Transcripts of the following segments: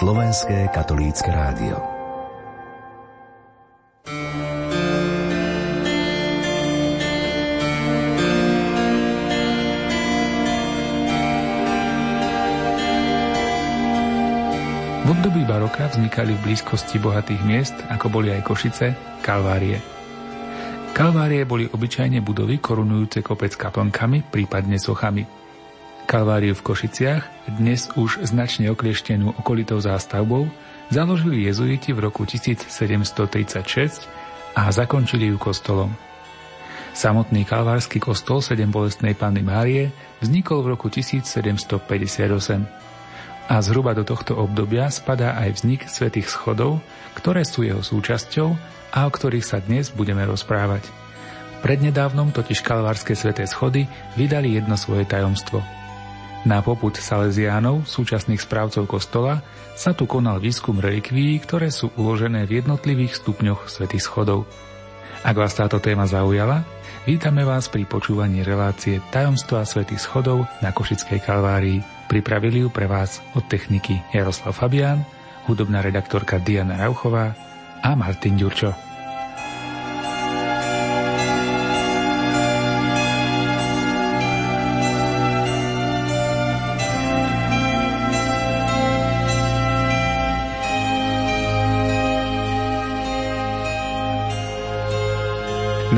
Slovenské katolícke rádio. V období baroka vznikali v blízkosti bohatých miest, ako boli aj Košice, kalvárie. Kalvárie boli obyčajne budovy korunujúce kopec kaplnkami, prípadne sochami – Kalváriu v Košiciach, dnes už značne oklieštenú okolitou zástavbou, založili jezuiti v roku 1736 a zakončili ju kostolom. Samotný kalvársky kostol Sedem bolestnej Panny Márie vznikol v roku 1758 a zhruba do tohto obdobia spadá aj vznik svätých schodov, ktoré sú jeho súčasťou a o ktorých sa dnes budeme rozprávať. Prednedávnom totiž kalvárske sveté schody vydali jedno svoje tajomstvo – na poput Salesiánov, súčasných správcov kostola, sa tu konal výskum relikví, ktoré sú uložené v jednotlivých stupňoch svätých schodov. Ak vás táto téma zaujala, vítame vás pri počúvaní relácie Tajomstva svätých schodov na Košickej kalvárii. Pripravili ju pre vás od techniky Jaroslav Fabián, hudobná redaktorka Diana Rauchová a Martin Ďurčo.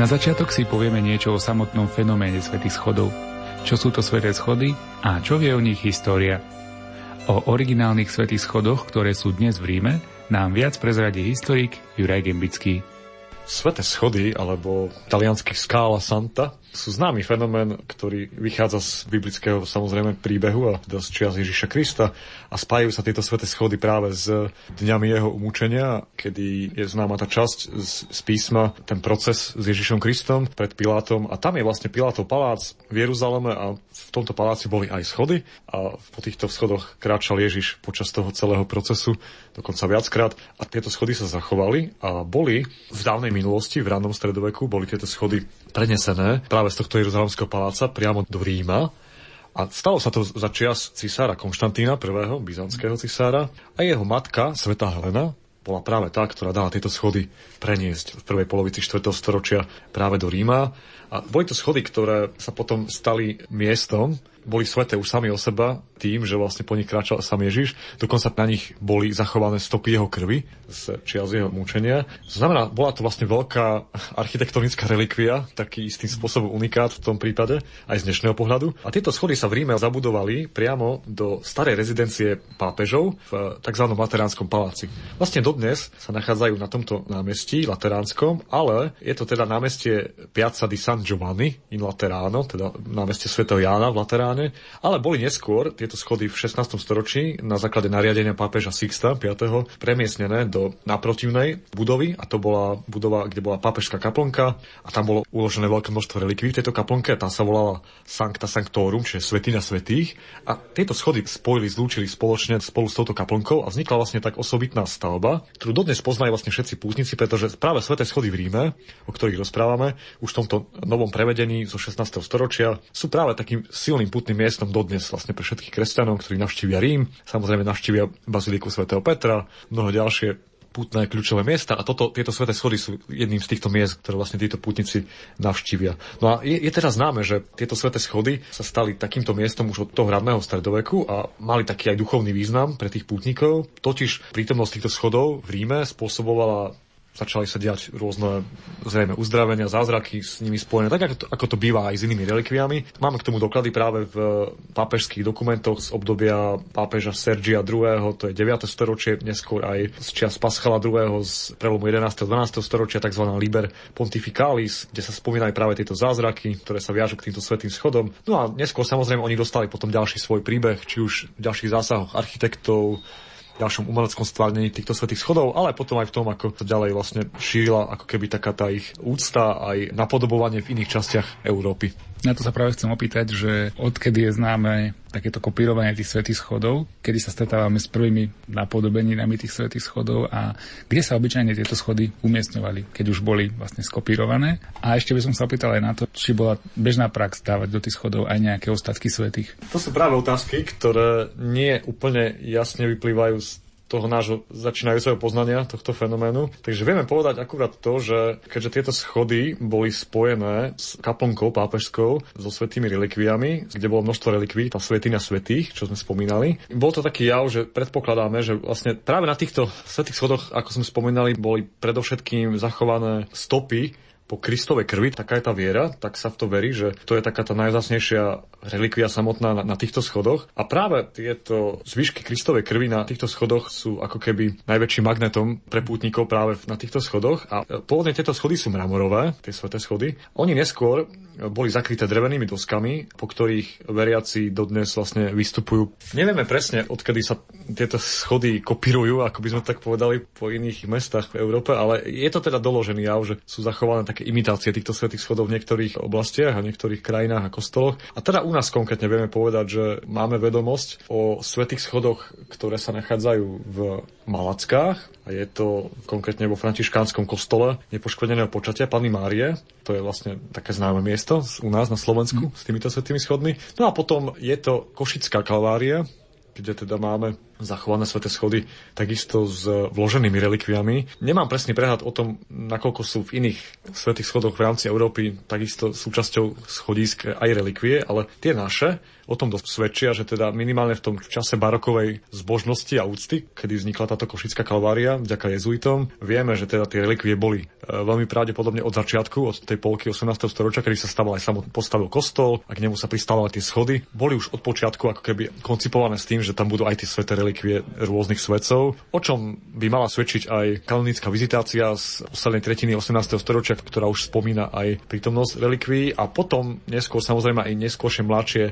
Na začiatok si povieme niečo o samotnom fenoméne svätých schodov. Čo sú to sväté schody a čo vie o nich história. O originálnych svätých schodoch, ktoré sú dnes v Ríme, nám viac prezradí historik Juraj Gembický. Sveté schody, alebo talianský skála Santa, sú známy fenomén, ktorý vychádza z biblického samozrejme príbehu a z čias Ježiša Krista a spájajú sa tieto sveté schody práve s dňami jeho umúčenia, kedy je známa tá časť z, z písma, ten proces s Ježišom Kristom pred Pilátom. A tam je vlastne Pilátov palác v Jeruzaleme a v tomto paláci boli aj schody. A po týchto schodoch kráčal Ježiš počas toho celého procesu, dokonca viackrát. A tieto schody sa zachovali a boli v dávnej minulosti, v rannom stredoveku, boli tieto schody prenesené práve z tohto Jeruzalemského paláca priamo do Ríma. A stalo sa to za čias cisára Konštantína I., byzantského cisára, a jeho matka, sveta Helena, bola práve tá, ktorá dala tieto schody preniesť v prvej polovici 4. storočia práve do Ríma. A boli to schody, ktoré sa potom stali miestom, boli sveté už sami o seba tým, že vlastne po nich kráčal sám Ježiš. Dokonca na nich boli zachované stopy jeho krvi z čias jeho mučenia. Znamená, bola to vlastne veľká architektonická relikvia, taký istým spôsobom unikát v tom prípade, aj z dnešného pohľadu. A tieto schody sa v Ríme zabudovali priamo do starej rezidencie pápežov v tzv. Lateránskom paláci. Vlastne dodnes sa nachádzajú na tomto námestí Lateránskom, ale je to teda námestie Piazza di San Giovanni in Laterano, teda námestie svätého Jána v Lateráne Vatikáne, ale boli neskôr tieto schody v 16. storočí na základe nariadenia pápeža Sixta V. premiesnené do naprotivnej budovy a to bola budova, kde bola pápežská kaplnka a tam bolo uložené veľké množstvo relikví v tejto kaplnke a tam sa volala Sancta Sanctorum, čiže Svetina svetých a tieto schody spojili, zlúčili spoločne spolu s touto kaplnkou a vznikla vlastne tak osobitná stavba, ktorú dodnes poznajú vlastne všetci pútnici, pretože práve sveté schody v Ríme, o ktorých rozprávame, už v tomto novom prevedení zo 16. storočia sú práve takým silným absolútnym miestom dodnes vlastne pre všetkých kresťanov, ktorí navštívia Rím, samozrejme navštívia Baziliku svätého Petra, mnoho ďalšie putné kľúčové miesta a toto, tieto sveté schody sú jedným z týchto miest, ktoré vlastne títo putníci navštívia. No a je, je teda známe, že tieto sveté schody sa stali takýmto miestom už od toho hradného stredoveku a mali taký aj duchovný význam pre tých pútnikov. Totiž prítomnosť týchto schodov v Ríme spôsobovala začali sa diať rôzne zrejme uzdravenia, zázraky s nimi spojené, tak ako to, ako to býva aj s inými relikviami. Máme k tomu doklady práve v pápežských dokumentoch z obdobia pápeža Sergia II., to je 9. storočie, neskôr aj z čias Paschala II. z prelomu 11. a 12. storočia, tzv. Liber Pontificalis, kde sa spomínajú práve tieto zázraky, ktoré sa viažú k týmto svetým schodom. No a neskôr samozrejme oni dostali potom ďalší svoj príbeh, či už v ďalších zásahoch architektov, ďalšom umeleckom stvárnení týchto svetých schodov, ale potom aj v tom, ako sa ďalej vlastne šírila ako keby taká tá ich úcta aj napodobovanie v iných častiach Európy. Na to sa práve chcem opýtať, že odkedy je známe takéto kopírovanie tých svetých schodov, kedy sa stretávame s prvými napodobeninami tých svetých schodov a kde sa obyčajne tieto schody umiestňovali, keď už boli vlastne skopírované. A ešte by som sa opýtal aj na to, či bola bežná prax dávať do tých schodov aj nejaké ostatky svetých. To sú práve otázky, ktoré nie úplne jasne vyplývajú z toho nášho začínajúceho poznania tohto fenoménu. Takže vieme povedať akurát to, že keďže tieto schody boli spojené s kaplnkou pápežskou so svetými relikviami, kde bolo množstvo relikví, tá svetina svetých, čo sme spomínali. Bol to taký jav, že predpokladáme, že vlastne práve na týchto svetých schodoch, ako sme spomínali, boli predovšetkým zachované stopy po Kristovej krvi, taká je tá viera, tak sa v to verí, že to je taká tá najvzácnejšia relikvia samotná na, na týchto schodoch. A práve tieto zvyšky Kristovej krvi na týchto schodoch sú ako keby najväčším magnetom pre pútnikov práve na týchto schodoch. A e, pôvodne tieto schody sú mramorové, tie sveté schody. Oni neskôr boli zakryté drevenými doskami, po ktorých veriaci dodnes vlastne vystupujú. Nevieme presne, odkedy sa tieto schody kopírujú, ako by sme tak povedali, po iných mestách v Európe, ale je to teda doložený jav, že sú zachované také imitácie týchto svetých schodov v niektorých oblastiach a niektorých krajinách a kostoloch. A teda u nás konkrétne vieme povedať, že máme vedomosť o svetých schodoch, ktoré sa nachádzajú v Malackách a je to konkrétne vo františkánskom kostole nepoškodeného počatia Panny Márie. To je vlastne také známe miesto u nás na Slovensku mm. s týmito svetými schodmi. No a potom je to Košická kalvária, kde teda máme zachované sveté schody, takisto s vloženými relikviami. Nemám presný prehľad o tom, nakoľko sú v iných svetých schodoch v rámci Európy takisto súčasťou schodísk aj relikvie, ale tie naše o tom dosť svedčia, že teda minimálne v tom čase barokovej zbožnosti a úcty, kedy vznikla táto košická kalvária vďaka jezuitom, vieme, že teda tie relikvie boli e, veľmi pravdepodobne od začiatku, od tej polky 18. storočia, kedy sa staval aj samotný postavil kostol a k nemu sa pristávali tie schody, boli už od počiatku ako keby koncipované s tým, že tam budú aj tie sveté relikvie rôznych svetcov, o čom by mala svedčiť aj kanonická vizitácia z poslednej tretiny 18. storočia, ktorá už spomína aj prítomnosť relikví a potom neskôr samozrejme aj neskôršie mladšie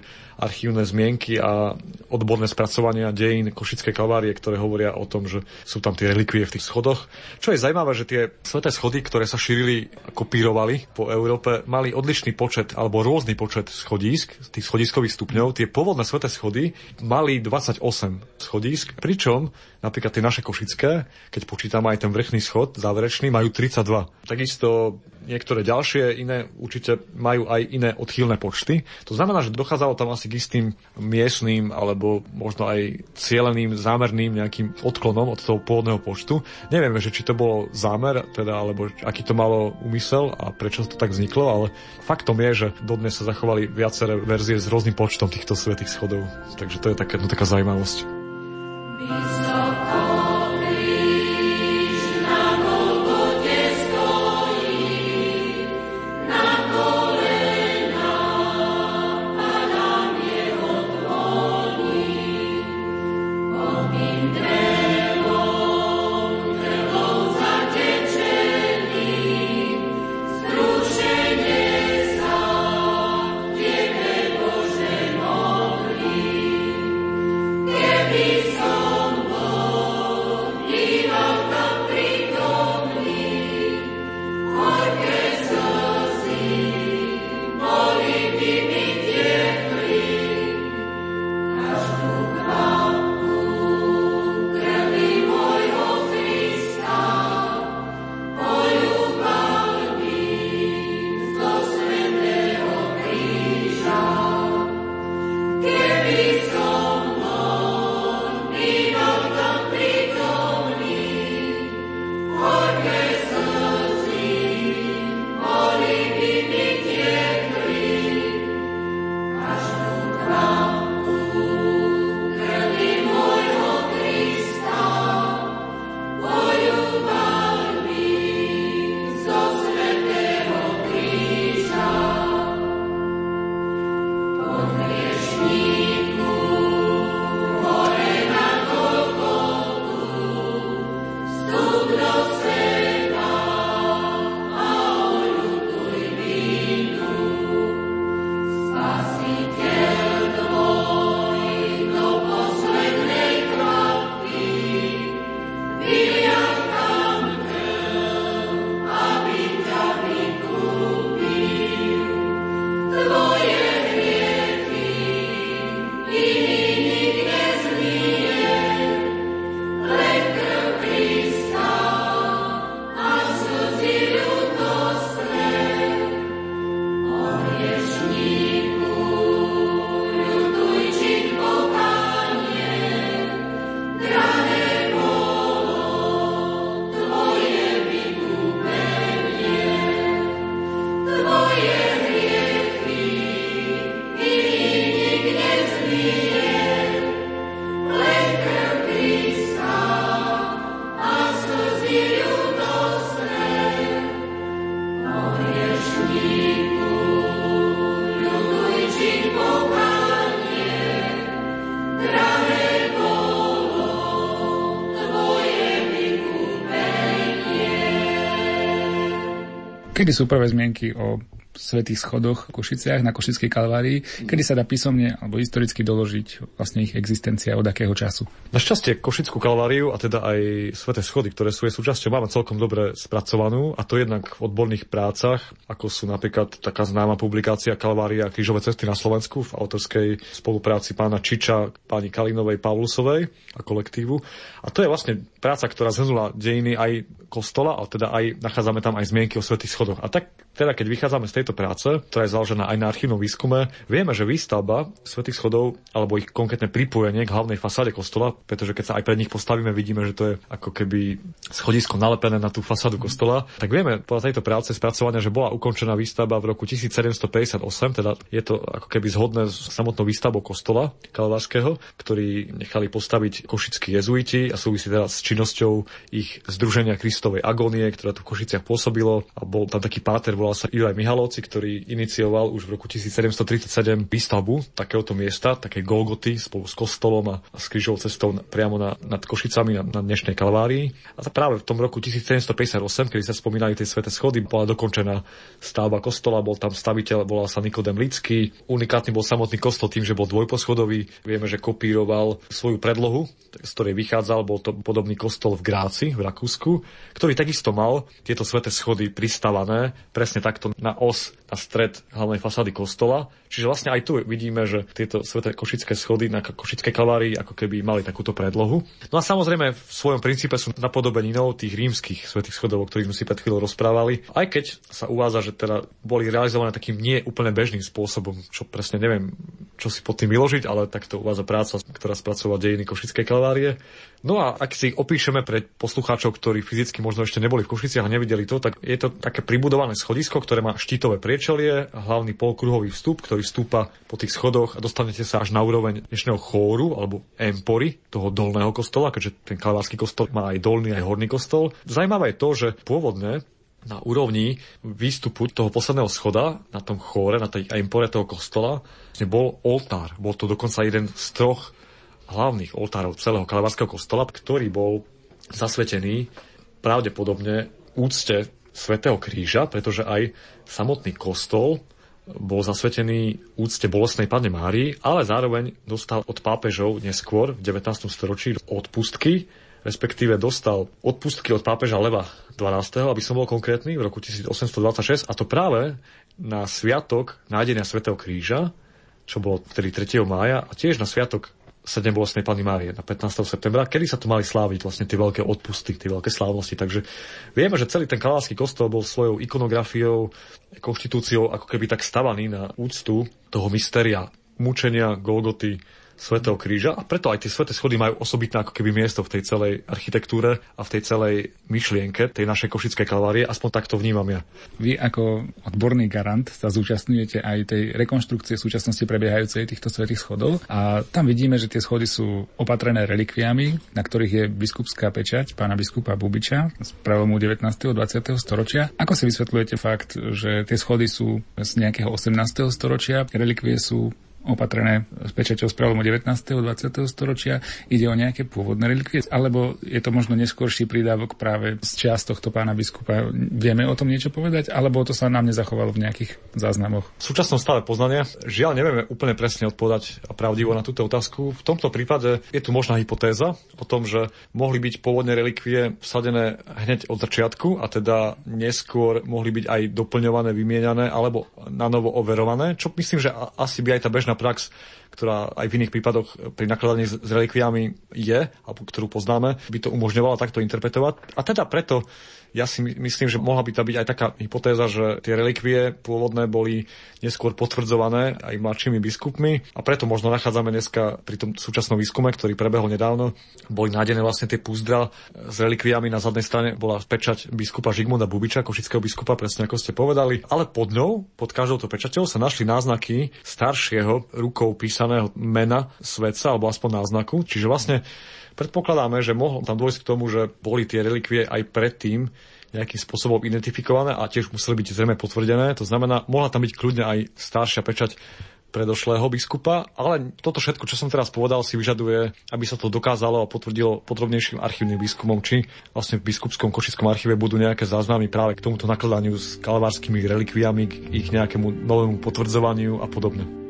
archívne zmienky a odborné spracovania dejín Košickej kalvárie, ktoré hovoria o tom, že sú tam tie relikvie v tých schodoch. Čo je zaujímavé, že tie sveté schody, ktoré sa šírili a kopírovali po Európe, mali odlišný počet alebo rôzny počet schodísk, tých schodiskových stupňov. Tie pôvodné sveté schody mali 28 schodísk, pričom napríklad tie naše košické, keď počítam aj ten vrchný schod záverečný, majú 32. Takisto niektoré ďalšie iné určite majú aj iné odchýlne počty. To znamená, že dochádzalo tam asi k istým miestným alebo možno aj cieleným, zámerným nejakým odklonom od toho pôvodného počtu. Nevieme, že či to bolo zámer, teda, alebo aký to malo úmysel a prečo to tak vzniklo, ale faktom je, že dodnes sa zachovali viaceré verzie s rôznym počtom týchto svetých schodov. Takže to je také, no, taká zaujímavosť. be Kedy sú prvé zmienky o svetých schodoch v Košiciach na Košickej kalvárii, kedy sa dá písomne alebo historicky doložiť vlastne ich existencia od akého času. Našťastie Košickú kalváriu a teda aj sveté schody, ktoré sú jej súčasťou, máme celkom dobre spracovanú a to jednak v odborných prácach, ako sú napríklad taká známa publikácia Kalvária krížové cesty na Slovensku v autorskej spolupráci pána Čiča, pani Kalinovej Pavlusovej a kolektívu. A to je vlastne práca, ktorá zhrnula dejiny aj kostola, a teda aj nachádzame tam aj zmienky o svetých schodoch. A tak teda keď vychádzame z tejto práce, ktorá je založená aj na archívnom výskume, vieme, že výstavba svetých schodov alebo ich konkrétne pripojenie k hlavnej fasáde kostola, pretože keď sa aj pred nich postavíme, vidíme, že to je ako keby schodisko nalepené na tú fasádu kostola, tak vieme podľa tejto práce spracovania, že bola ukončená výstavba v roku 1758, teda je to ako keby zhodné s samotnou výstavbou kostola kalvárskeho, ktorý nechali postaviť košickí jezuiti a súvisí teda s činnosťou ich Združenia Kristovej agónie, ktoré tu v Košiciach pôsobilo a bol tam taký páter volal sa Juraj Mihalovci, ktorý inicioval už v roku 1737 výstavbu takéhoto miesta, také Golgoty spolu s kostolom a, a s krížovou cestou priamo na, nad Košicami na, na dnešnej Kalvárii. A práve v tom roku 1758, kedy sa spomínali tie sveté schody, bola dokončená stavba kostola, bol tam staviteľ, volal sa Nikodem Lický. Unikátny bol samotný kostol tým, že bol dvojposchodový. Vieme, že kopíroval svoju predlohu, z ktorej vychádzal, bol to podobný kostol v Gráci, v Rakúsku, ktorý takisto mal tieto sveté schody pristavané presne takto na os, us na stred hlavnej fasády kostola. Čiže vlastne aj tu vidíme, že tieto sveté košické schody na košickej kalvárii ako keby mali takúto predlohu. No a samozrejme v svojom princípe sú napodobeninou tých rímskych svetých schodov, o ktorých sme si pred chvíľou rozprávali. Aj keď sa uvádza, že teda boli realizované takým nie úplne bežným spôsobom, čo presne neviem, čo si pod tým vyložiť, ale takto uvádza práca, ktorá spracovala dejiny košickej kalvárie. No a ak si opíšeme pre poslucháčov, ktorí fyzicky možno ešte neboli v Košiciach a nevideli to, tak je to také pribudované schodisko, ktoré má štítové priečelie, hlavný polkruhový vstup, ktorý vstúpa po tých schodoch a dostanete sa až na úroveň dnešného chóru alebo empory toho dolného kostola, keďže ten kalvársky kostol má aj dolný, aj horný kostol. Zajímavé je to, že pôvodne na úrovni výstupu toho posledného schoda na tom chóre, na tej empore toho kostola, bol oltár. Bol to dokonca jeden z troch hlavných oltárov celého Kalavarského kostola, ktorý bol zasvetený pravdepodobne úcte svätého kríža, pretože aj samotný kostol bol zasvetený úcte bolestnej Pane Márii, ale zároveň dostal od pápežov neskôr v 19. storočí odpustky, respektíve dostal odpustky od pápeža Leva 12., aby som bol konkrétny, v roku 1826, a to práve na sviatok nájdenia svätého kríža, čo bolo tedy 3. mája, a tiež na sviatok 7 bolestnej Pany Márie na 15. septembra, kedy sa tu mali sláviť vlastne tie veľké odpusty, tie veľké slávnosti. Takže vieme, že celý ten kalársky kostol bol svojou ikonografiou, konštitúciou ako keby tak stavaný na úctu toho mysteria mučenia Golgoty, Svetého kríža a preto aj tie sveté schody majú osobitné ako keby miesto v tej celej architektúre a v tej celej myšlienke tej našej košickej kalvárie, aspoň takto vnímam ja. Vy ako odborný garant sa zúčastňujete aj tej rekonštrukcie súčasnosti prebiehajúcej týchto svetých schodov a tam vidíme, že tie schody sú opatrené relikviami, na ktorých je biskupská pečať pána biskupa Bubiča z pravomu 19. a 20. storočia. Ako si vysvetľujete fakt, že tie schody sú z nejakého 18. storočia, relikvie sú opatrené s pečaťou z prelomu 19. a 20. storočia. Ide o nejaké pôvodné relikvie, alebo je to možno neskôrší prídavok práve z čas tohto pána biskupa. Vieme o tom niečo povedať, alebo to sa nám nezachovalo v nejakých záznamoch? V súčasnom stave poznania žiaľ nevieme úplne presne odpovedať a pravdivo na túto otázku. V tomto prípade je tu možná hypotéza o tom, že mohli byť pôvodné relikvie vsadené hneď od začiatku a teda neskôr mohli byť aj doplňované, vymieňané alebo na novo overované, čo myslím, že asi by aj tá bežná bežná prax, ktorá aj v iných prípadoch pri nakladaní s relikviami je, alebo ktorú poznáme, by to umožňovala takto interpretovať. A teda preto ja si myslím, že mohla by to byť aj taká hypotéza, že tie relikvie pôvodné boli neskôr potvrdzované aj mladšími biskupmi a preto možno nachádzame dneska pri tom súčasnom výskume, ktorý prebehol nedávno, boli nájdené vlastne tie púzdra s relikviami. Na zadnej strane bola pečať biskupa Žigmunda Bubiča, košického biskupa, presne ako ste povedali, ale pod ňou, pod každou to pečaťou sa našli náznaky staršieho rukou písaného mena svetca, alebo aspoň náznaku. Čiže vlastne Predpokladáme, že mohlo tam dôjsť k tomu, že boli tie relikvie aj predtým nejakým spôsobom identifikované a tiež museli byť zrejme potvrdené. To znamená, mohla tam byť kľudne aj staršia pečať predošlého biskupa, ale toto všetko, čo som teraz povedal, si vyžaduje, aby sa to dokázalo a potvrdilo podrobnejším archívnym výskumom, či vlastne v biskupskom košickom archíve budú nejaké záznamy práve k tomuto nakladaniu s kalvárskymi relikviami, k ich nejakému novému potvrdzovaniu a podobne.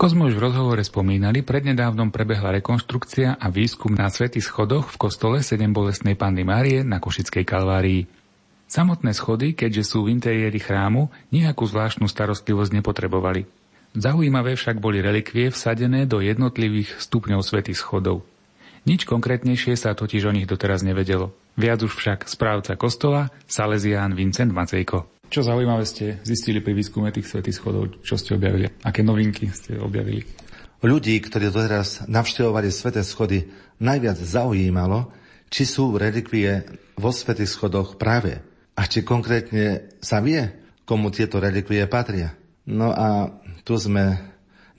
Ako sme už v rozhovore spomínali, prednedávnom prebehla rekonštrukcia a výskum na svätých schodoch v kostole 7 bolestnej Panny Márie na Košickej Kalvárii. Samotné schody, keďže sú v interiéri chrámu, nejakú zvláštnu starostlivosť nepotrebovali. Zaujímavé však boli relikvie vsadené do jednotlivých stupňov svätých schodov. Nič konkrétnejšie sa totiž o nich doteraz nevedelo. Viac už však správca kostola, Salesián Vincent Macejko. Čo zaujímavé ste zistili pri výskume tých svetých schodov, čo ste objavili? Aké novinky ste objavili? Ľudí, ktorí doteraz navštevovali sveté schody, najviac zaujímalo, či sú relikvie vo svetých schodoch práve a či konkrétne sa vie, komu tieto relikvie patria. No a tu sme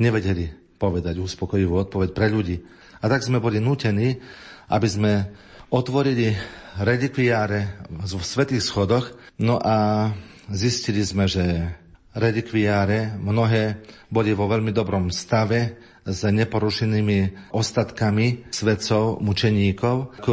nevedeli povedať uspokojivú odpoveď pre ľudí. A tak sme boli nutení, aby sme otvorili relikviáre v svetých schodoch, no a Zistili sme, že relikviáre mnohé boli vo veľmi dobrom stave s neporušenými ostatkami svedcov, mučeníkov. K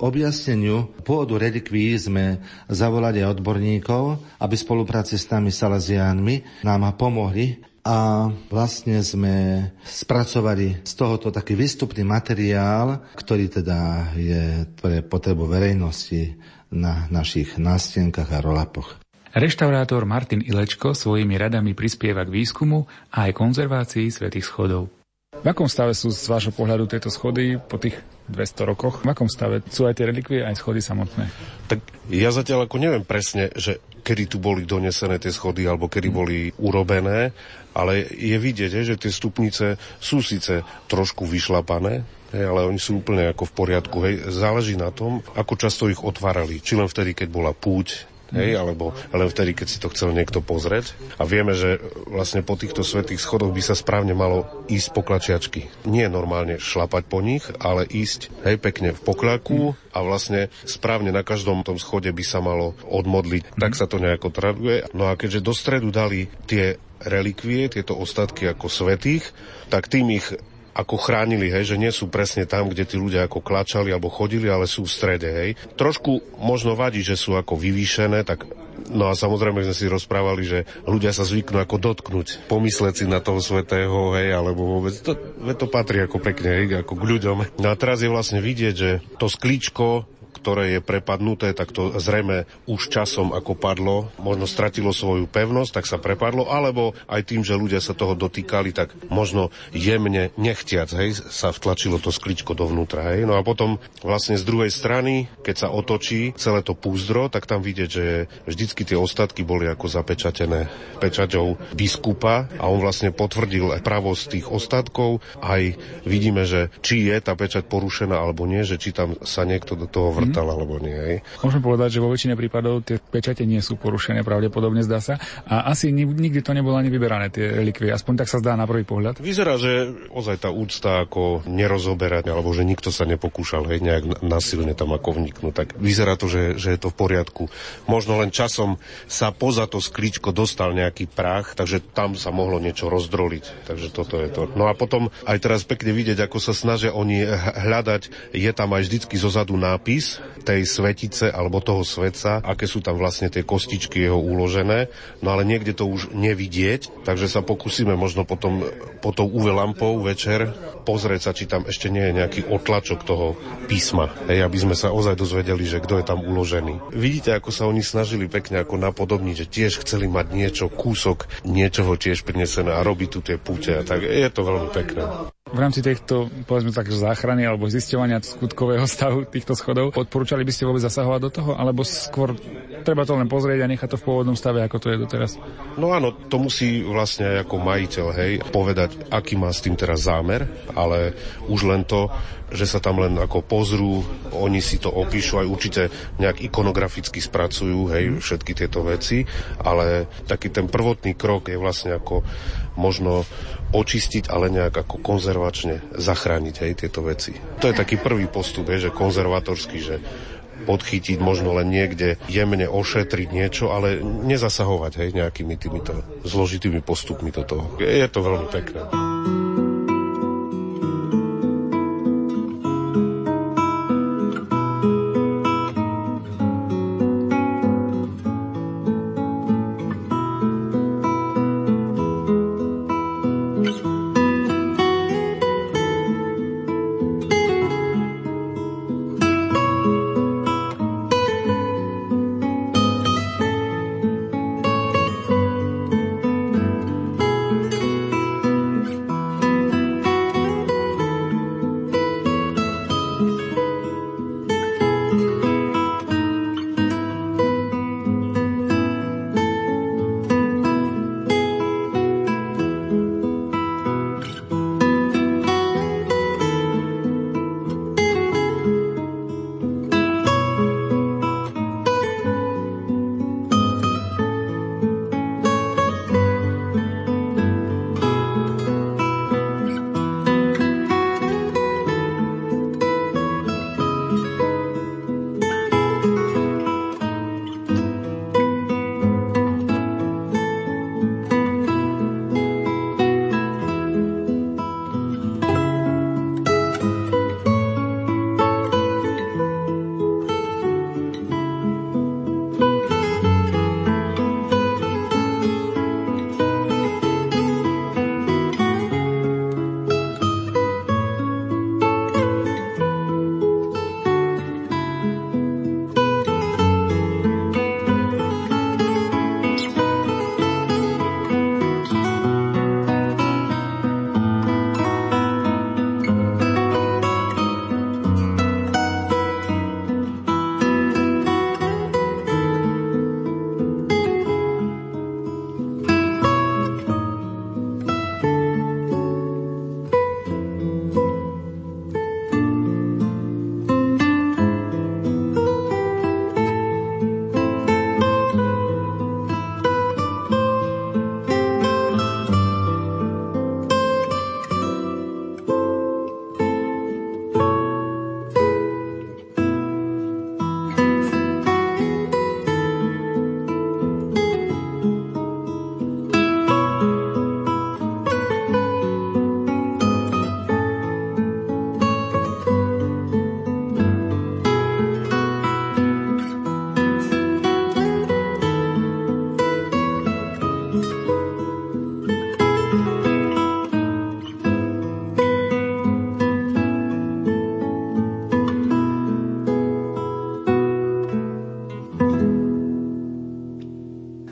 objasneniu pôvodu relikví sme zavolali odborníkov, aby spolupráci s nami Salaziánmi nám pomohli a vlastne sme spracovali z tohoto taký výstupný materiál, ktorý teda je pre potrebu verejnosti na našich nástenkách a rolapoch. Reštaurátor Martin Ilečko svojimi radami prispieva k výskumu a aj konzervácii svetých schodov. V akom stave sú z vášho pohľadu tieto schody po tých 200 rokoch? V akom stave sú aj tie relikvie, aj schody samotné? Tak ja zatiaľ ako neviem presne, že kedy tu boli donesené tie schody alebo kedy boli urobené, ale je vidieť, že tie stupnice sú síce trošku vyšlapané, Hej, ale oni sú úplne ako v poriadku. Hej. Záleží na tom, ako často ich otvárali. Či len vtedy, keď bola púť, hej, alebo len vtedy, keď si to chcel niekto pozrieť. A vieme, že vlastne po týchto svetých schodoch by sa správne malo ísť po klačiačky. Nie normálne šlapať po nich, ale ísť hej, pekne v pokľaku a vlastne správne na každom tom schode by sa malo odmodliť. Tak sa to nejako traduje. No a keďže do stredu dali tie relikvie, tieto ostatky ako svetých, tak tým ich ako chránili, hej, že nie sú presne tam, kde tí ľudia ako klačali alebo chodili, ale sú v strede, hej. Trošku možno vadí, že sú ako vyvýšené, tak No a samozrejme sme si rozprávali, že ľudia sa zvyknú ako dotknúť, pomysleť si na toho svetého, hej, alebo vôbec, to, to patrí ako pekne, hej, ako k ľuďom. No a teraz je vlastne vidieť, že to sklíčko ktoré je prepadnuté, tak to zrejme už časom ako padlo, možno stratilo svoju pevnosť, tak sa prepadlo, alebo aj tým, že ľudia sa toho dotýkali, tak možno jemne, nechtiac, hej, sa vtlačilo to skličko dovnútra, hej. No a potom vlastne z druhej strany, keď sa otočí celé to púzdro, tak tam vidieť, že vždycky tie ostatky boli ako zapečatené pečaťou biskupa a on vlastne potvrdil pravosť tých ostatkov. Aj vidíme, že či je tá pečať porušená alebo nie, že či tam sa niekto do toho vrtal mm. alebo nie. Hej. Môžeme povedať, že vo väčšine prípadov tie pečate nie sú porušené, pravdepodobne zdá sa. A asi nikdy to nebolo ani vyberané, tie relikvie. Aspoň tak sa zdá na prvý pohľad. Vyzerá, že ozaj tá úcta ako nerozoberať, alebo že nikto sa nepokúšal hej, nejak nasilne tam ako vniknúť. Tak vyzerá to, že, že je to v poriadku. Možno len časom sa poza to skličko dostal nejaký prach, takže tam sa mohlo niečo rozdroliť. Takže toto je to. No a potom aj teraz pekne vidieť, ako sa snažia oni hľadať, je tam aj vždycky zozadu nápis, tej svetice alebo toho svetca, aké sú tam vlastne tie kostičky jeho uložené, no ale niekde to už nevidieť, takže sa pokúsime možno potom po tou UV lampou večer pozrieť sa, či tam ešte nie je nejaký otlačok toho písma, hej, aby sme sa ozaj dozvedeli, že kto je tam uložený. Vidíte, ako sa oni snažili pekne ako napodobniť, že tiež chceli mať niečo, kúsok niečoho tiež prinesené a robiť tu tie púte tak je to veľmi pekné. V rámci týchto, povedzme tak, záchrany alebo zisťovania skutkového stavu týchto schodov, odporúčali by ste vôbec zasahovať do toho, alebo skôr treba to len pozrieť a nechať to v pôvodnom stave, ako to je doteraz? No áno, to musí vlastne ako majiteľ, hej, povedať, aký má s tým teraz zámer, ale už len to, že sa tam len ako pozrú, oni si to opíšu, aj určite nejak ikonograficky spracujú, hej, všetky tieto veci, ale taký ten prvotný krok je vlastne ako možno očistiť, ale nejak ako konzervačne zachrániť hej, tieto veci. To je taký prvý postup, je, že konzervatorský, že podchytiť, možno len niekde jemne ošetriť niečo, ale nezasahovať hej, nejakými týmito zložitými postupmi do toho. Je to veľmi pekné.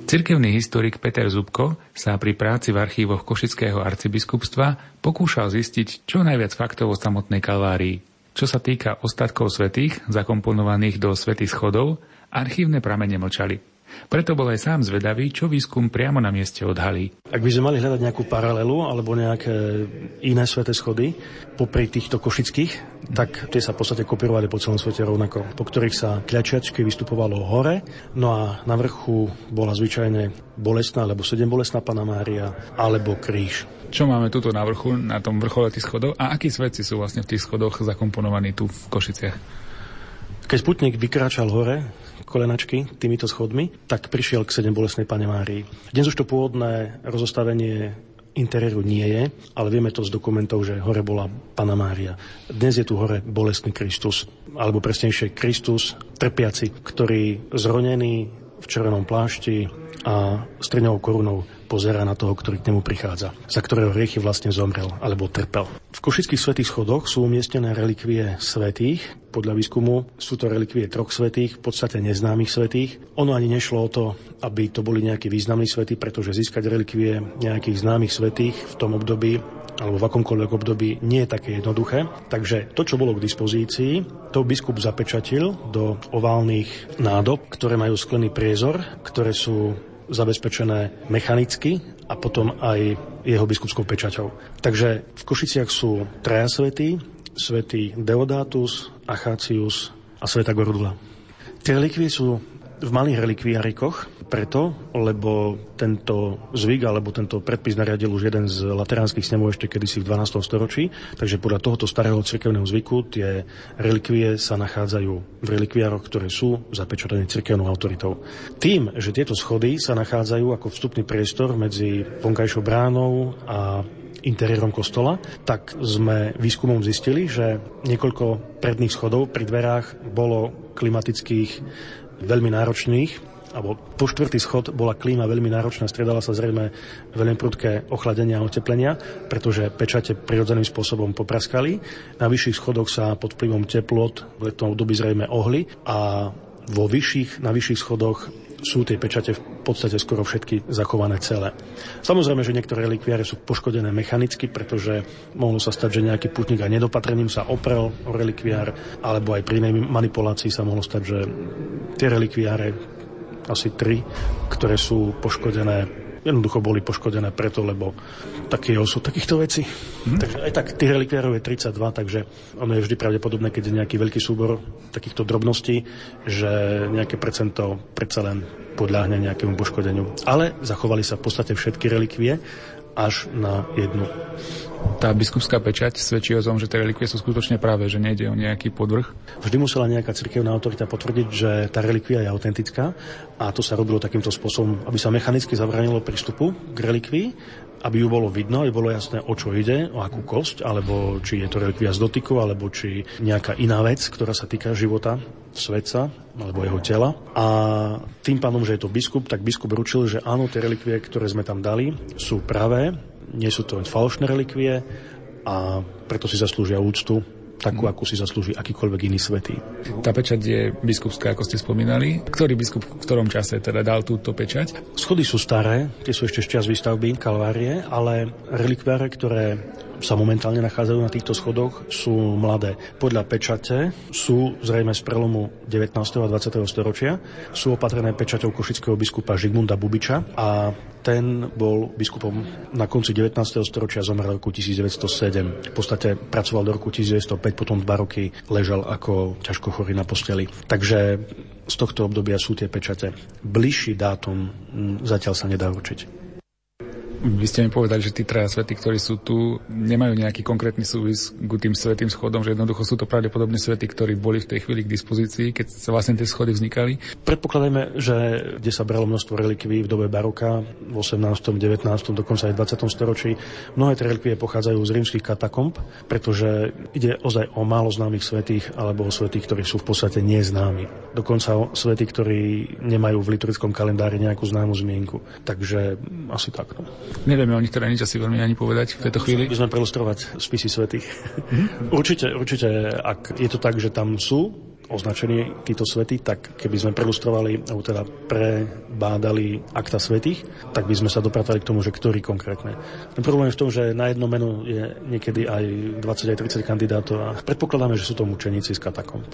Cirkevný historik Peter Zubko sa pri práci v archívoch Košického arcibiskupstva pokúšal zistiť čo najviac faktov o samotnej kalvárii. Čo sa týka ostatkov svetých, zakomponovaných do svetých schodov, archívne pramene mlčali. Preto bol aj sám zvedavý, čo výskum priamo na mieste odhalí. Ak by sme mali hľadať nejakú paralelu alebo nejaké iné sveté schody popri týchto košických, tak tie sa v podstate kopírovali po celom svete rovnako, po ktorých sa kľačiačky vystupovalo hore, no a na vrchu bola zvyčajne bolestná alebo sedem bolestná Pana Mária alebo kríž. Čo máme tuto na vrchu, na tom vrchole tých schodov a akí svetci sú vlastne v tých schodoch zakomponovaní tu v Košiciach? Keď Sputnik vykráčal hore, kolenačky týmito schodmi, tak prišiel k sedem bolesnej Pane Márii. Dnes už to pôvodné rozostavenie interiéru nie je, ale vieme to z dokumentov, že hore bola Pana Mária. Dnes je tu hore bolestný Kristus, alebo presnejšie Kristus trpiaci, ktorý zronený v červenom plášti a striňovou korunou pozera na toho, ktorý k nemu prichádza, za ktorého hriechy vlastne zomrel alebo trpel. V Košických svetých schodoch sú umiestnené relikvie svetých. Podľa výskumu sú to relikvie troch svetých, v podstate neznámych svetých. Ono ani nešlo o to, aby to boli nejakí významní svety, pretože získať relikvie nejakých známych svetých v tom období alebo v akomkoľvek období nie je také jednoduché. Takže to, čo bolo k dispozícii, to biskup zapečatil do oválnych nádob, ktoré majú sklený priezor, ktoré sú zabezpečené mechanicky a potom aj jeho biskupskou pečaťou. Takže v Košiciach sú traja svety, svetý Deodatus, Achácius a sveta Gorudula. Tie relikvie sú v malých relikviárikoch, preto, lebo tento zvyk alebo tento predpis nariadil už jeden z lateránskych snemov ešte kedysi v 12. storočí, takže podľa tohoto starého cirkevného zvyku tie relikvie sa nachádzajú v relikviároch, ktoré sú zapečatené cirkevnou autoritou. Tým, že tieto schody sa nachádzajú ako vstupný priestor medzi vonkajšou bránou a interiérom kostola, tak sme výskumom zistili, že niekoľko predných schodov pri dverách bolo klimatických veľmi náročných, alebo po štvrtý schod bola klíma veľmi náročná, stredala sa zrejme veľmi prudké ochladenia a oteplenia, pretože pečate prirodzeným spôsobom popraskali. Na vyšších schodoch sa pod vplyvom teplot v letnom období zrejme ohli a vo vyšších, na vyšších schodoch sú tie pečate v podstate skoro všetky zachované celé. Samozrejme, že niektoré relikviáre sú poškodené mechanicky, pretože mohlo sa stať, že nejaký putník aj nedopatrením sa oprel o relikviár, alebo aj pri inej manipulácii sa mohlo stať, že tie relikviáre, asi tri, ktoré sú poškodené jednoducho boli poškodené preto, lebo taký je osud takýchto vecí. Mm. Takže aj tak tých relikviárov je 32, takže ono je vždy pravdepodobné, keď je nejaký veľký súbor takýchto drobností, že nejaké percento predsa len podľahne nejakému poškodeniu. Ale zachovali sa v podstate všetky relikvie až na jednu. Tá biskupská pečať svedčí o tom, že tie relikvie sú skutočne práve, že nejde o nejaký podvrh. Vždy musela nejaká cirkevná autorita potvrdiť, že tá relikvia je autentická a to sa robilo takýmto spôsobom, aby sa mechanicky zabranilo prístupu k relikvii aby ju bolo vidno, aby bolo jasné, o čo ide, o akú kosť, alebo či je to relikvia z dotyku, alebo či nejaká iná vec, ktorá sa týka života svetca alebo jeho tela. A tým pádom, že je to biskup, tak biskup ručil, že áno, tie relikvie, ktoré sme tam dali, sú pravé, nie sú to falošné relikvie a preto si zaslúžia úctu takú, akú si zaslúži akýkoľvek iný svetý. Tá pečať je biskupská, ako ste spomínali. Ktorý biskup v ktorom čase teda dal túto pečať? Schody sú staré, tie sú ešte z čas výstavby Kalvárie, ale relikviáre, ktoré sa momentálne nachádzajú na týchto schodoch, sú mladé. Podľa pečate sú zrejme z prelomu 19. a 20. storočia. Sú opatrené pečaťou košického biskupa Žigmunda Bubiča a ten bol biskupom na konci 19. storočia, zomrel roku 1907. V podstate pracoval do roku 1905, potom dva roky ležal ako ťažko chorý na posteli. Takže z tohto obdobia sú tie pečate. Bližší dátum zatiaľ sa nedá určiť. Vy ste mi povedali, že tí traja svety, ktorí sú tu, nemajú nejaký konkrétny súvis k tým svetým schodom, že jednoducho sú to pravdepodobne svety, ktorí boli v tej chvíli k dispozícii, keď sa vlastne tie schody vznikali. Predpokladajme, že kde sa bralo množstvo relikví v dobe baroka, v 18., 19., dokonca aj 20. storočí, mnohé tie relikvie pochádzajú z rímskych katakomb, pretože ide ozaj o málo známych svetých alebo o svetých, ktorí sú v podstate neznámi. Dokonca o svetí, ktorí nemajú v liturgickom kalendári nejakú známu zmienku. Takže asi takto. Nevieme o nich teda nič asi veľmi ani povedať v tejto chvíli. By sme prelustrovať spisy svetých. Určite, určite, ak je to tak, že tam sú označení títo svety, tak keby sme prelustrovali, alebo teda prebádali akta svetých, tak by sme sa dopratali k tomu, že ktorý konkrétne. Ten problém je v tom, že na jedno meno je niekedy aj 20 aj 30 kandidátov a predpokladáme, že sú to mučeníci z katakomb.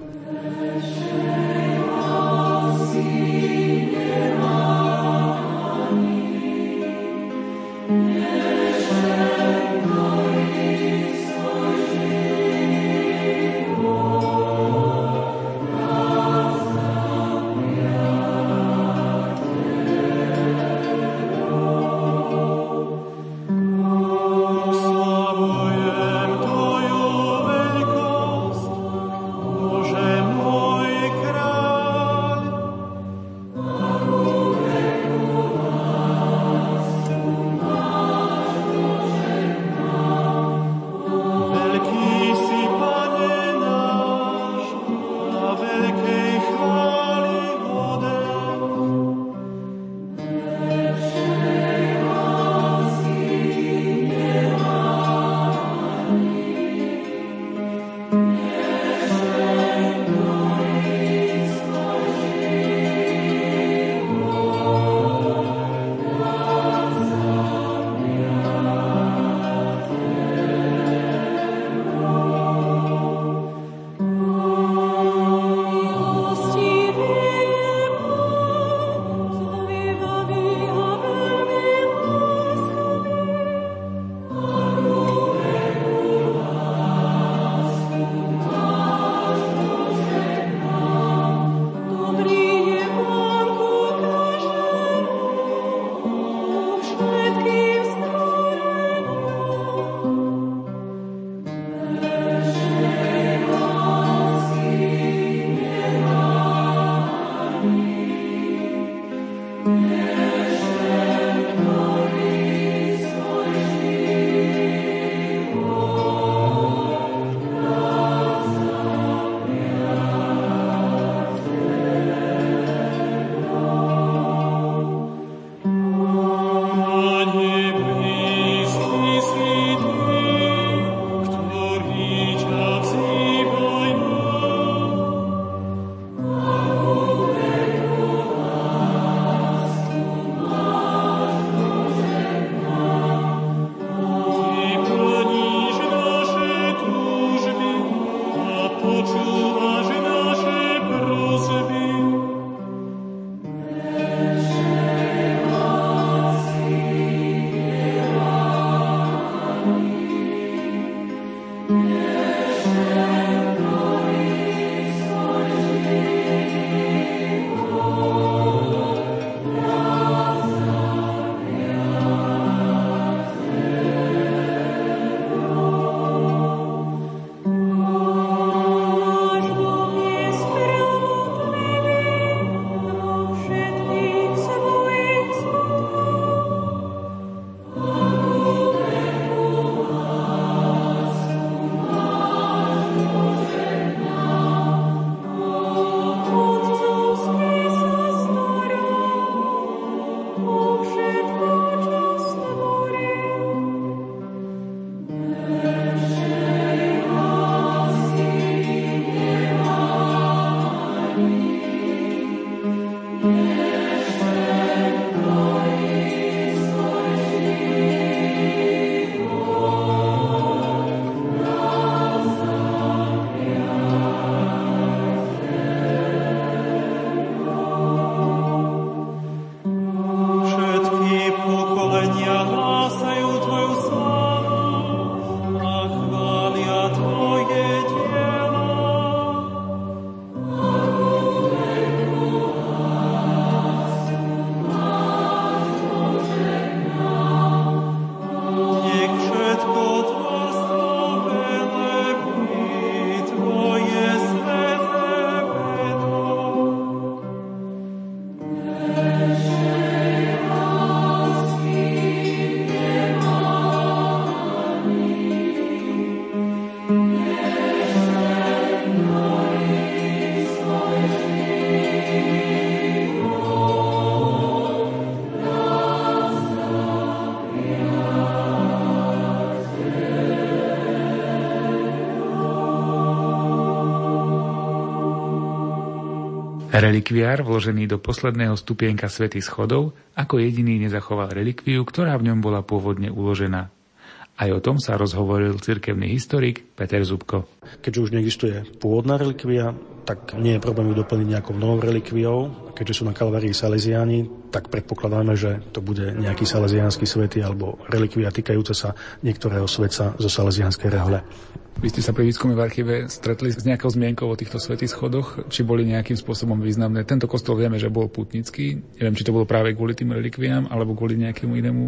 Relikviár, vložený do posledného stupienka svätých schodov, ako jediný nezachoval relikviu, ktorá v ňom bola pôvodne uložená. Aj o tom sa rozhovoril cirkevný historik Peter Zubko. Keďže už neexistuje pôvodná relikvia, tak nie je problém ju doplniť nejakou novou relikviou. Keďže sú na Kalvárii Salesiáni, tak predpokladáme, že to bude nejaký salesiánsky svety alebo relikvia týkajúca sa niektorého svetca zo salesiánskej rehole. Vy ste sa pri výskume v archíve stretli s nejakou zmienkou o týchto svetých schodoch, či boli nejakým spôsobom významné. Tento kostol vieme, že bol putnický. Neviem, či to bolo práve kvôli tým relikviám alebo kvôli nejakému inému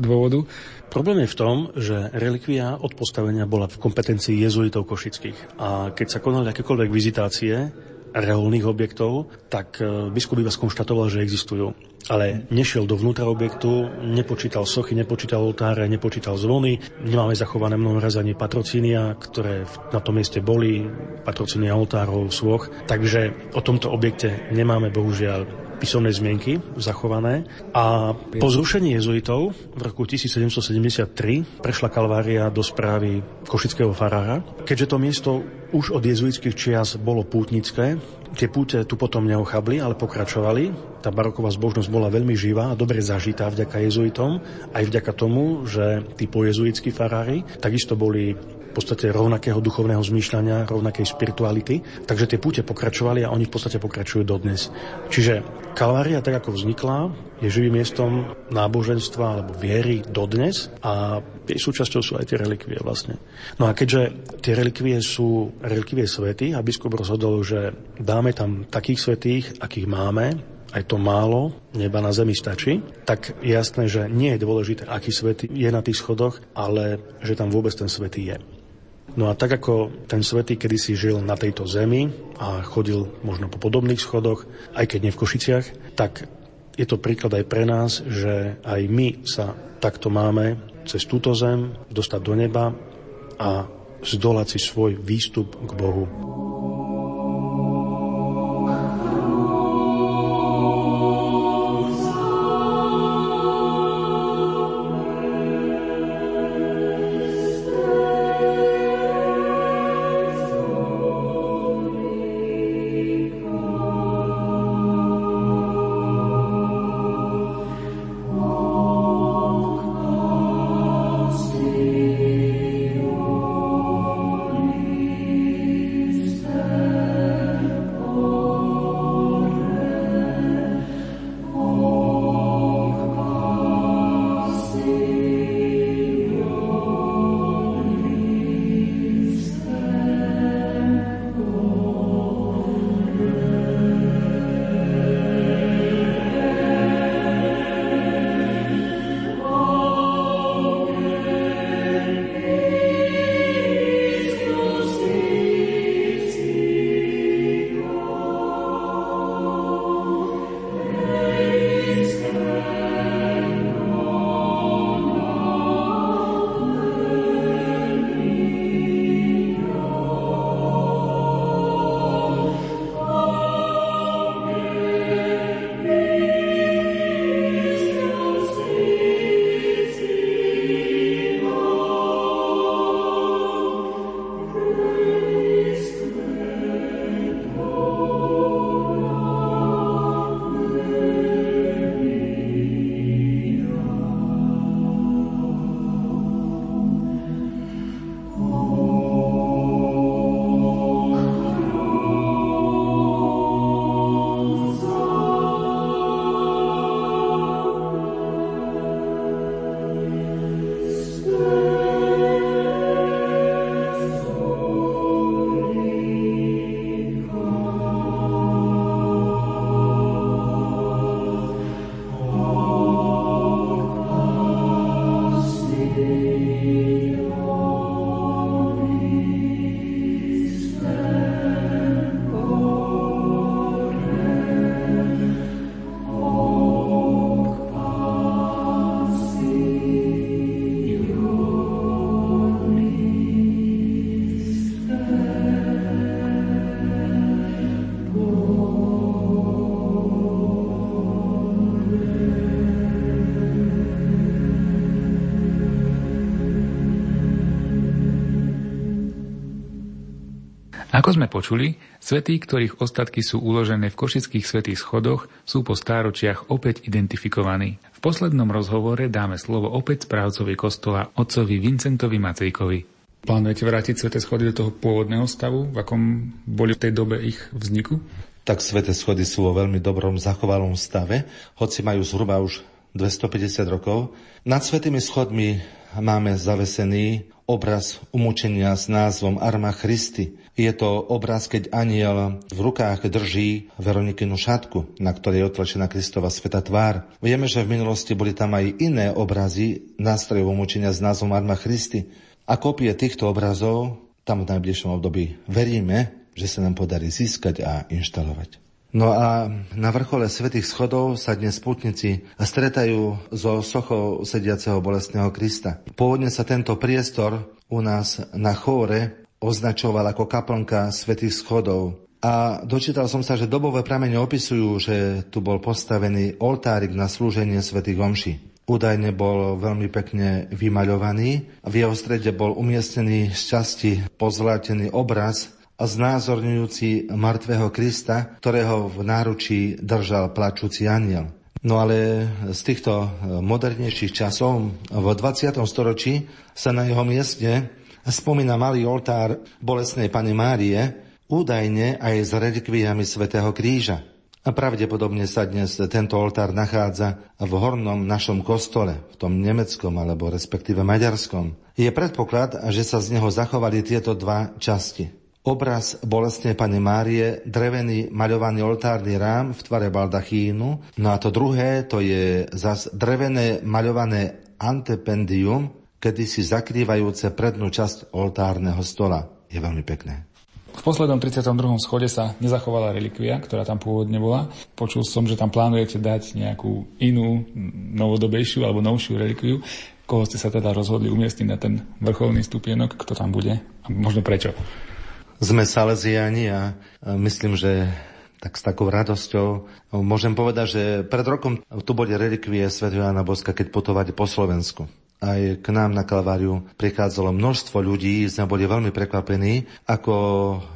dôvodu. Problém je v tom, že relikvia od postavenia bola v kompetencii jezuitov košických. A keď sa konali akékoľvek vizitácie, reálnych objektov, tak e, biskup iba skonštatoval, že existujú. Ale nešiel dovnútra objektu, nepočítal sochy, nepočítal oltáre, nepočítal zvony. Nemáme zachované mnoho ani patrocínia, ktoré na tom mieste boli, patrocínia oltárov, svoch. Takže o tomto objekte nemáme bohužiaľ písomné zmienky zachované. A po zrušení jezuitov v roku 1773 prešla Kalvária do správy košického farára. Keďže to miesto už od jezuitských čias bolo pútnické, tie púte tu potom neochabli, ale pokračovali. Tá baroková zbožnosť bola veľmi živá a dobre zažitá vďaka jezuitom, aj vďaka tomu, že tí pojezuitskí farári takisto boli v podstate rovnakého duchovného zmýšľania, rovnakej spirituality. Takže tie púte pokračovali a oni v podstate pokračujú dodnes. Čiže Kalvária, tak ako vznikla, je živým miestom náboženstva alebo viery dodnes a jej súčasťou sú aj tie relikvie vlastne. No a keďže tie relikvie sú relikvie svety a biskup rozhodol, že dáme tam takých svetých, akých máme, aj to málo neba na zemi stačí, tak jasné, že nie je dôležité, aký svet je na tých schodoch, ale že tam vôbec ten svetý je. No a tak ako ten svetý kedysi žil na tejto zemi a chodil možno po podobných schodoch, aj keď nie v Košiciach, tak je to príklad aj pre nás, že aj my sa takto máme cez túto zem dostať do neba a zdolať si svoj výstup k Bohu. Ako sme počuli, svetí, ktorých ostatky sú uložené v košických svetých schodoch, sú po stáročiach opäť identifikovaní. V poslednom rozhovore dáme slovo opäť správcovi kostola otcovi Vincentovi Macejkovi. Plánujete vrátiť sveté schody do toho pôvodného stavu, v akom boli v tej dobe ich vzniku? Tak sveté schody sú vo veľmi dobrom zachovalom stave, hoci majú zhruba už 250 rokov. Nad svetými schodmi máme zavesený obraz umúčenia s názvom Arma Christi. Je to obraz, keď aniel v rukách drží Veronikinu šatku, na ktorej je otlačená Kristova sveta tvár. Vieme, že v minulosti boli tam aj iné obrazy nástrojov umúčenia s názvom Arma Christi. A kopie týchto obrazov tam v najbližšom období veríme, že sa nám podarí získať a inštalovať. No a na vrchole Svetých schodov sa dnes putnici stretajú so sochou sediaceho bolestného Krista. Pôvodne sa tento priestor u nás na chóre označoval ako kaplnka Svetých schodov. A dočítal som sa, že dobové pramene opisujú, že tu bol postavený oltárik na slúženie Svetých omší. Údajne bol veľmi pekne vymaľovaný. V jeho strede bol umiestnený z časti pozlatený obraz a znázorňujúci mŕtvého Krista, ktorého v náručí držal plačúci aniel. No ale z týchto e, modernejších časov v 20. storočí sa na jeho mieste spomína malý oltár bolesnej Pany Márie, údajne aj s relikviami svätého Kríža. A pravdepodobne sa dnes tento oltár nachádza v hornom našom kostole, v tom nemeckom alebo respektíve maďarskom. Je predpoklad, že sa z neho zachovali tieto dva časti obraz bolestnej Pane Márie, drevený maľovaný oltárny rám v tvare baldachínu. No a to druhé, to je zas drevené maľované antependium, kedysi zakrývajúce prednú časť oltárneho stola. Je veľmi pekné. V poslednom 32. schode sa nezachovala relikvia, ktorá tam pôvodne bola. Počul som, že tam plánujete dať nejakú inú, novodobejšiu alebo novšiu relikviu. Koho ste sa teda rozhodli umiestniť na ten vrcholný stupienok? Kto tam bude? A možno prečo? Sme Salesiani a myslím, že tak s takou radosťou môžem povedať, že pred rokom tu boli relikvie Sv. Jana Boska, keď putovali po Slovensku. Aj k nám na Kalváriu prichádzalo množstvo ľudí, sme boli veľmi prekvapení, ako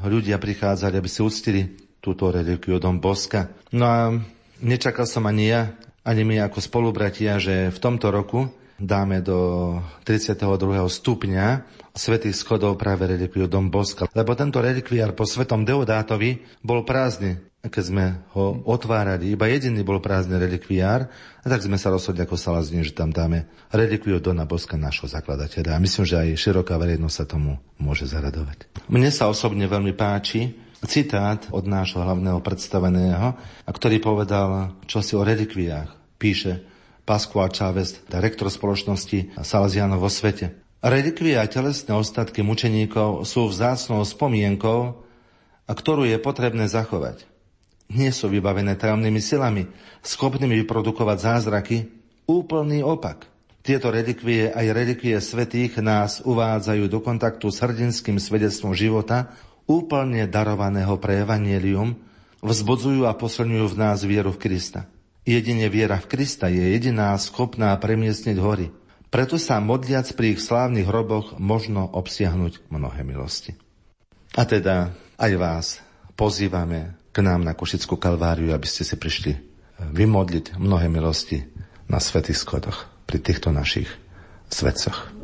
ľudia prichádzali, aby si uctili túto relikviu Dom Boska. No a nečakal som ani ja, ani my ako spolubratia, že v tomto roku dáme do 32. stupňa svetých schodov práve relikviu Dom Boska. Lebo tento relikviár po svetom Deodátovi bol prázdny, keď sme ho otvárali. Iba jediný bol prázdny relikviár, a tak sme sa rozhodli ako Salazní, že tam dáme relikviu Dona Boska, našho zakladateľa. A myslím, že aj široká verejnosť sa tomu môže zaradovať. Mne sa osobne veľmi páči citát od nášho hlavného predstaveného, ktorý povedal čosi o relikviách. Píše, Pascual Chávez, rektor spoločnosti Salesianov vo svete. Relikvie a telesné ostatky mučeníkov sú vzácnou spomienkou, ktorú je potrebné zachovať. Nie sú vybavené tajomnými silami, schopnými vyprodukovať zázraky, úplný opak. Tieto relikvie aj relikvie svetých nás uvádzajú do kontaktu s hrdinským svedectvom života, úplne darovaného pre evanielium, vzbudzujú a posilňujú v nás vieru v Krista. Jedine viera v Krista je jediná schopná premiestniť hory. Preto sa modliac pri ich slávnych hroboch možno obsiahnuť mnohé milosti. A teda aj vás pozývame k nám na Košickú kalváriu, aby ste si prišli vymodliť mnohé milosti na svetých schodoch pri týchto našich svetcoch.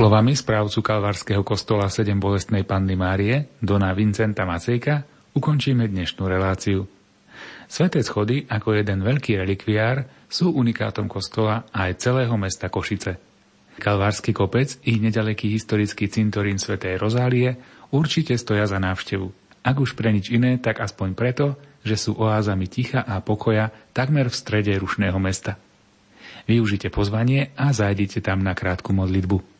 Slovami správcu kalvárskeho kostola 7 bolestnej Panny Márie, Dona Vincenta Macejka, ukončíme dnešnú reláciu. Sveté schody, ako jeden veľký relikviár, sú unikátom kostola aj celého mesta Košice. Kalvársky kopec i nedaleký historický cintorín svätej Rozálie určite stoja za návštevu. Ak už pre nič iné, tak aspoň preto, že sú oázami ticha a pokoja takmer v strede rušného mesta. Využite pozvanie a zajdite tam na krátku modlitbu.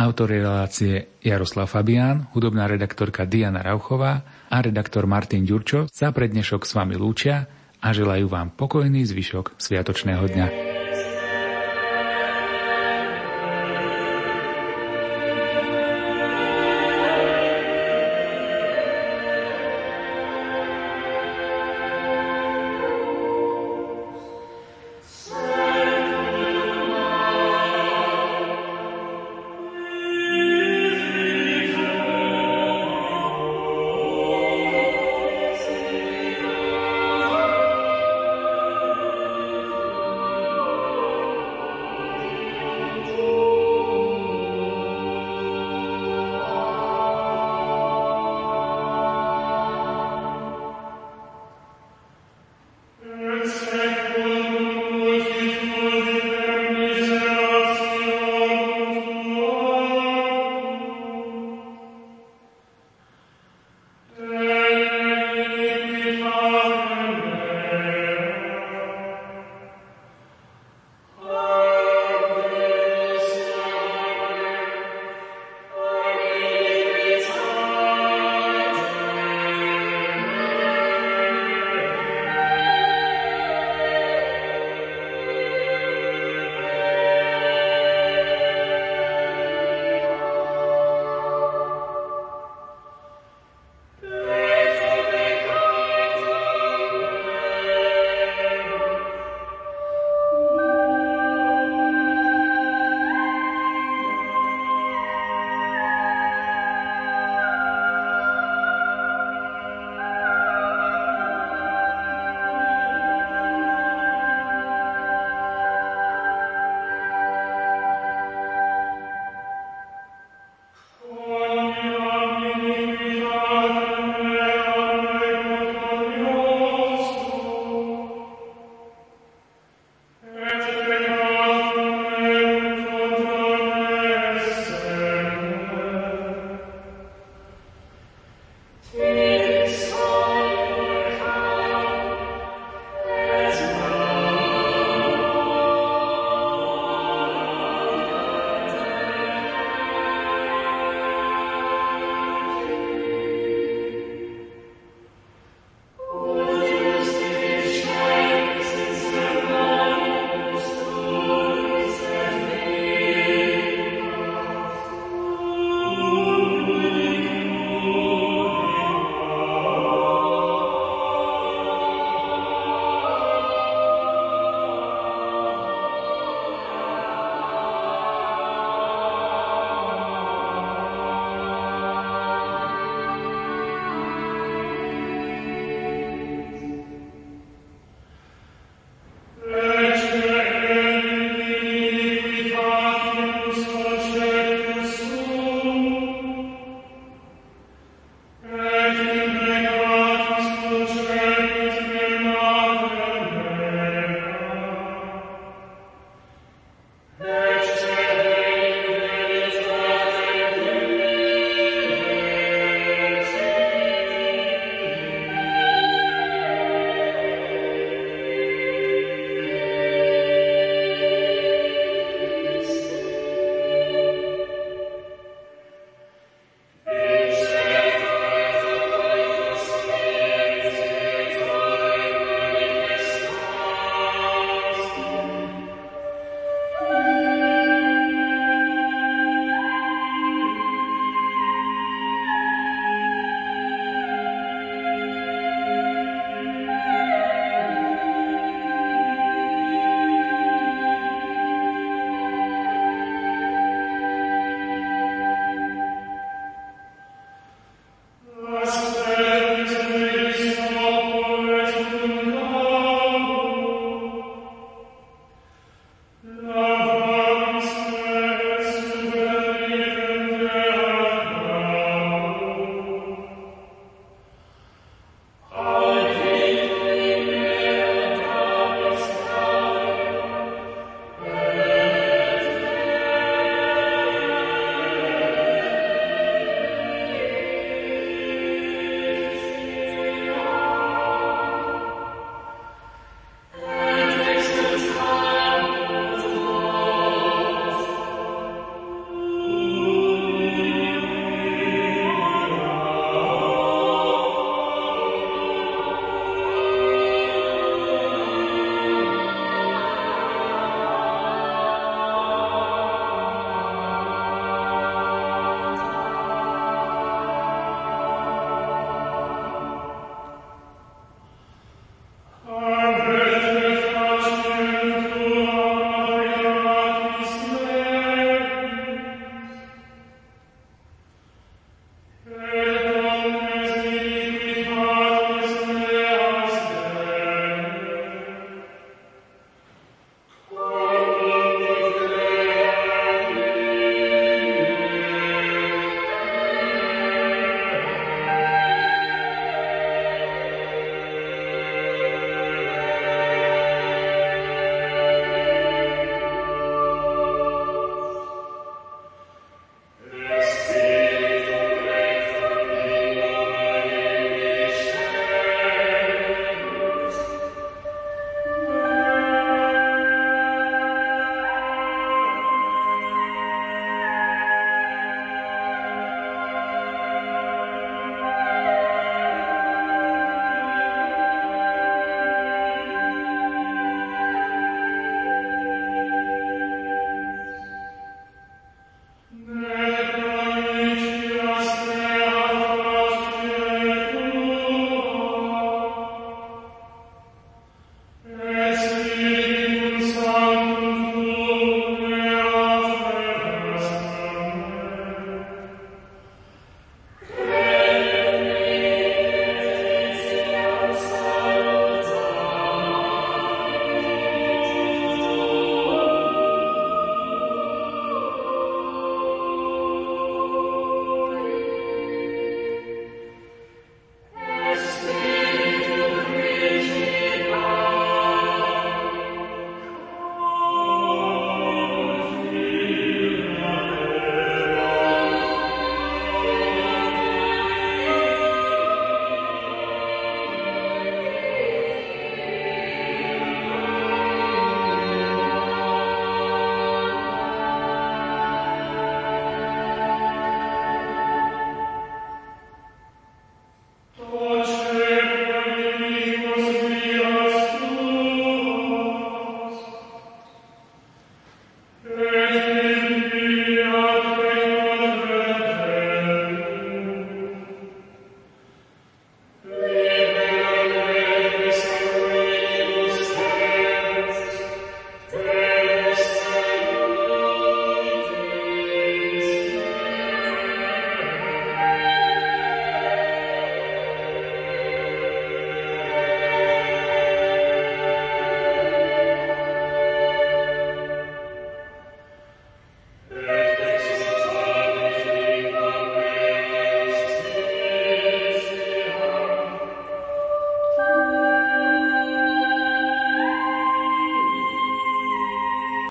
Autor relácie Jaroslav Fabián, hudobná redaktorka Diana Rauchová a redaktor Martin Ďurčo sa pre dnešok s vami lúčia a želajú vám pokojný zvyšok sviatočného dňa.